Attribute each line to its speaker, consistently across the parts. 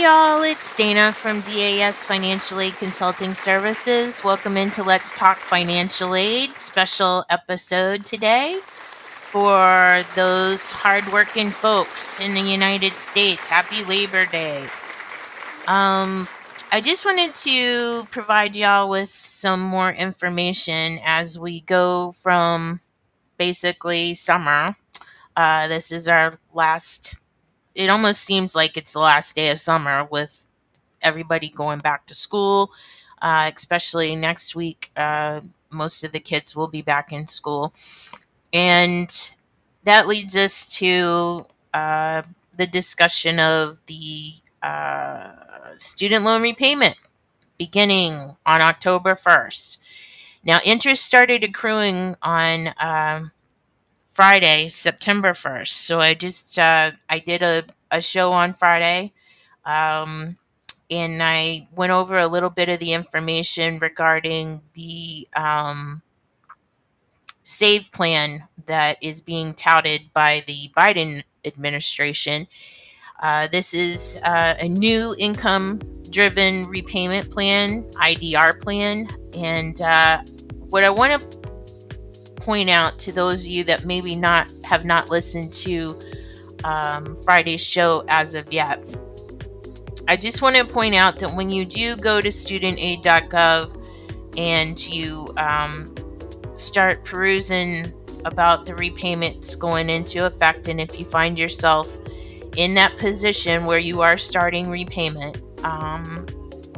Speaker 1: Y'all, it's Dana from DAS Financial Aid Consulting Services. Welcome into Let's Talk Financial Aid special episode today for those hardworking folks in the United States. Happy Labor Day. Um, I just wanted to provide y'all with some more information as we go from basically summer. Uh, this is our last it almost seems like it's the last day of summer with everybody going back to school, uh, especially next week. Uh, most of the kids will be back in school. And that leads us to uh, the discussion of the uh, student loan repayment beginning on October 1st. Now, interest started accruing on um, Friday, September 1st. So I just uh, I did a, a show on Friday. Um, and I went over a little bit of the information regarding the um, save plan that is being touted by the Biden administration. Uh, this is uh, a new income driven repayment plan, IDR plan. And uh, what I want to point out to those of you that maybe not have not listened to um, Friday's show as of yet. I just want to point out that when you do go to studentaid.gov and you um, start perusing about the repayments going into effect, and if you find yourself in that position where you are starting repayment, um,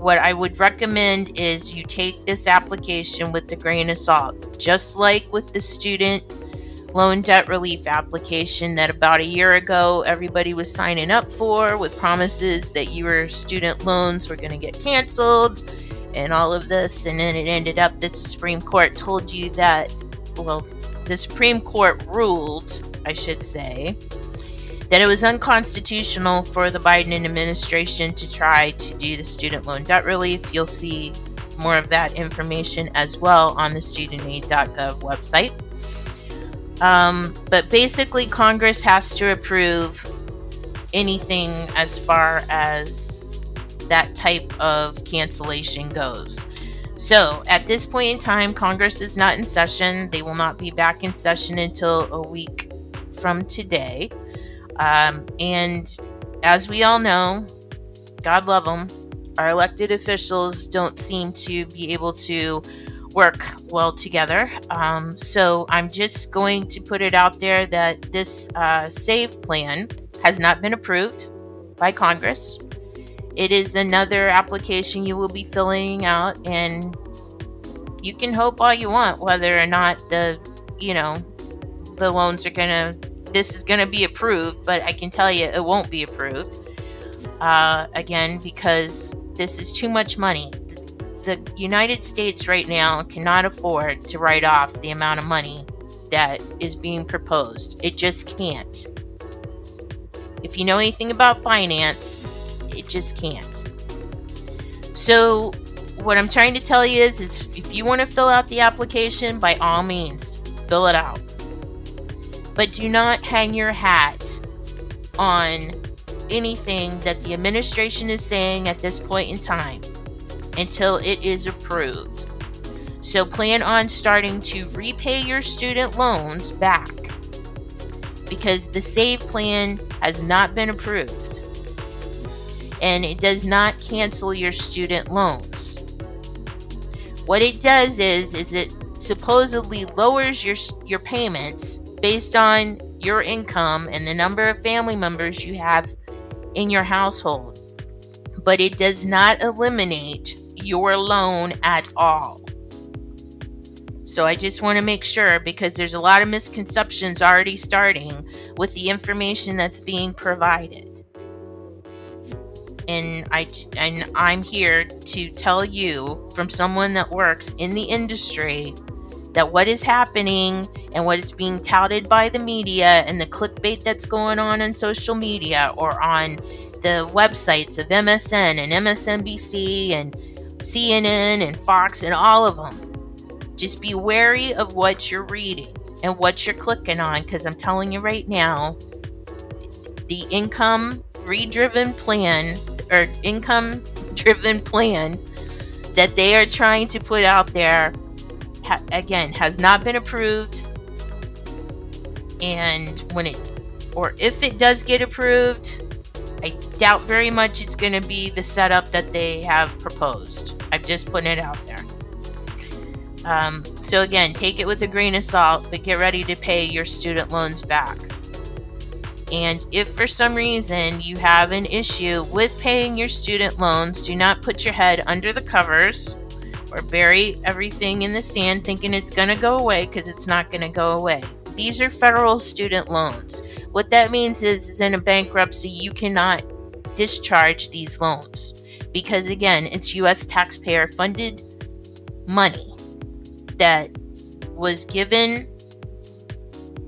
Speaker 1: what I would recommend is you take this application with a grain of salt, just like with the student loan debt relief application that about a year ago everybody was signing up for with promises that your student loans were going to get canceled and all of this. And then it ended up that the Supreme Court told you that, well, the Supreme Court ruled, I should say, that it was unconstitutional for the Biden administration to try to do the student loan debt relief. You'll see more of that information as well on the studentaid.gov website. Um, but basically, Congress has to approve anything as far as that type of cancellation goes. So, at this point in time, Congress is not in session. They will not be back in session until a week from today. Um, and as we all know, God love them, our elected officials don't seem to be able to work well together. Um, so I'm just going to put it out there that this uh, SAVE plan has not been approved by Congress. It is another application you will be filling out, and you can hope all you want whether or not the, you know, the loans are going to this is going to be approved, but I can tell you it won't be approved. Uh, again, because this is too much money. The United States right now cannot afford to write off the amount of money that is being proposed. It just can't. If you know anything about finance, it just can't. So, what I'm trying to tell you is, is if you want to fill out the application, by all means, fill it out. But do not hang your hat on anything that the administration is saying at this point in time until it is approved. So plan on starting to repay your student loans back because the SAVE plan has not been approved and it does not cancel your student loans. What it does is is it supposedly lowers your your payments based on your income and the number of family members you have in your household. But it does not eliminate your loan at all. So I just want to make sure because there's a lot of misconceptions already starting with the information that's being provided. And I and I'm here to tell you from someone that works in the industry that what is happening and what is being touted by the media and the clickbait that's going on on social media or on the websites of MSN and MSNBC and CNN and Fox and all of them. Just be wary of what you're reading and what you're clicking on because I'm telling you right now, the income redriven plan or income driven plan that they are trying to put out there ha- again has not been approved. And when it or if it does get approved i doubt very much it's going to be the setup that they have proposed. I've just put it out there. Um, so again take it with a grain of salt but get ready to pay your student loans back. And if for some reason you have an issue with paying your student loans, do not put your head under the covers or bury everything in the sand thinking it's going to go away because it's not going to go away. These are federal student loans. What that means is, is in a bankruptcy, you cannot discharge these loans because, again, it's U.S. taxpayer funded money that was given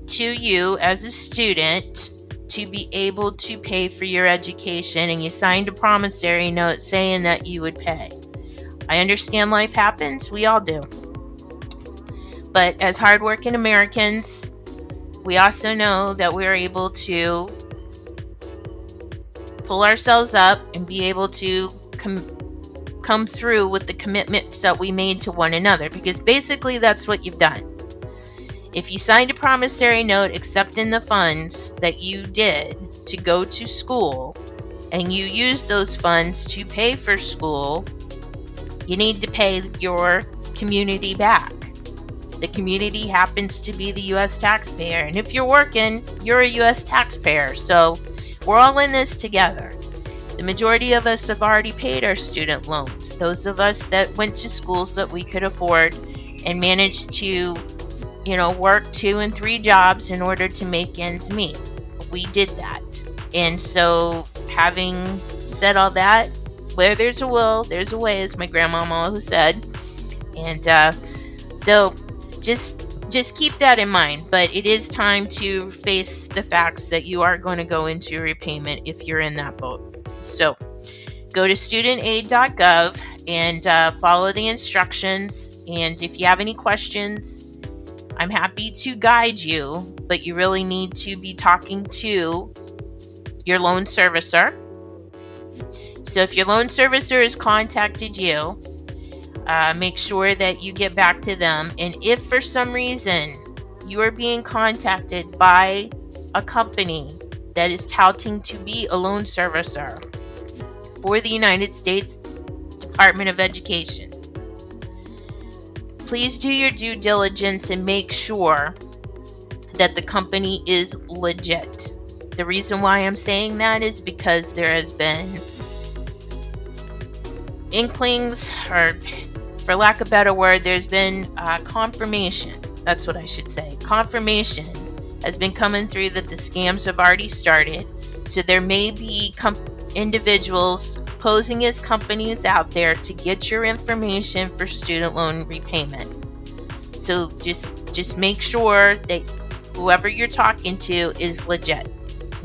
Speaker 1: to you as a student to be able to pay for your education and you signed a promissory note saying that you would pay. I understand life happens, we all do. But as hardworking Americans, we also know that we're able to pull ourselves up and be able to com- come through with the commitments that we made to one another because basically that's what you've done. If you signed a promissory note accepting the funds that you did to go to school and you used those funds to pay for school, you need to pay your community back. The community happens to be the US taxpayer, and if you're working, you're a US taxpayer. So we're all in this together. The majority of us have already paid our student loans. Those of us that went to schools that we could afford and managed to you know, work two and three jobs in order to make ends meet. We did that. And so, having said all that, where there's a will, there's a way, as my grandmama always said. And uh, so, just just keep that in mind. But it is time to face the facts that you are going to go into repayment if you're in that boat. So, go to studentaid.gov and uh, follow the instructions. And if you have any questions, I'm happy to guide you, but you really need to be talking to your loan servicer. So if your loan servicer has contacted you, uh, make sure that you get back to them. And if for some reason you are being contacted by a company that is touting to be a loan servicer for the United States Department of Education, please do your due diligence and make sure that the company is legit. The reason why I'm saying that is because there has been inklings, or for lack of a better word, there's been uh, confirmation. That's what I should say. Confirmation has been coming through that the scams have already started. So there may be com- individuals posing as companies out there to get your information for student loan repayment. So just just make sure that whoever you're talking to is legit.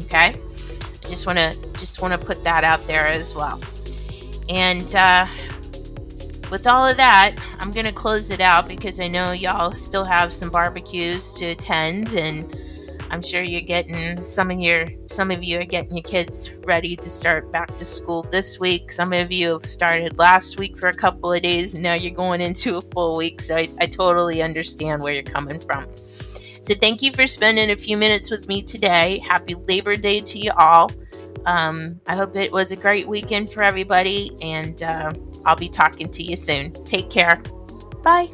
Speaker 1: Okay? I Just want to just want to put that out there as well. And uh, with all of that, I'm gonna close it out because I know y'all still have some barbecues to attend and I'm sure you're getting some of your some of you are getting your kids ready to start back to school this week. Some of you have started last week for a couple of days and now you're going into a full week. So I, I totally understand where you're coming from. So thank you for spending a few minutes with me today. Happy Labor Day to you all. Um, I hope it was a great weekend for everybody, and uh, I'll be talking to you soon. Take care. Bye.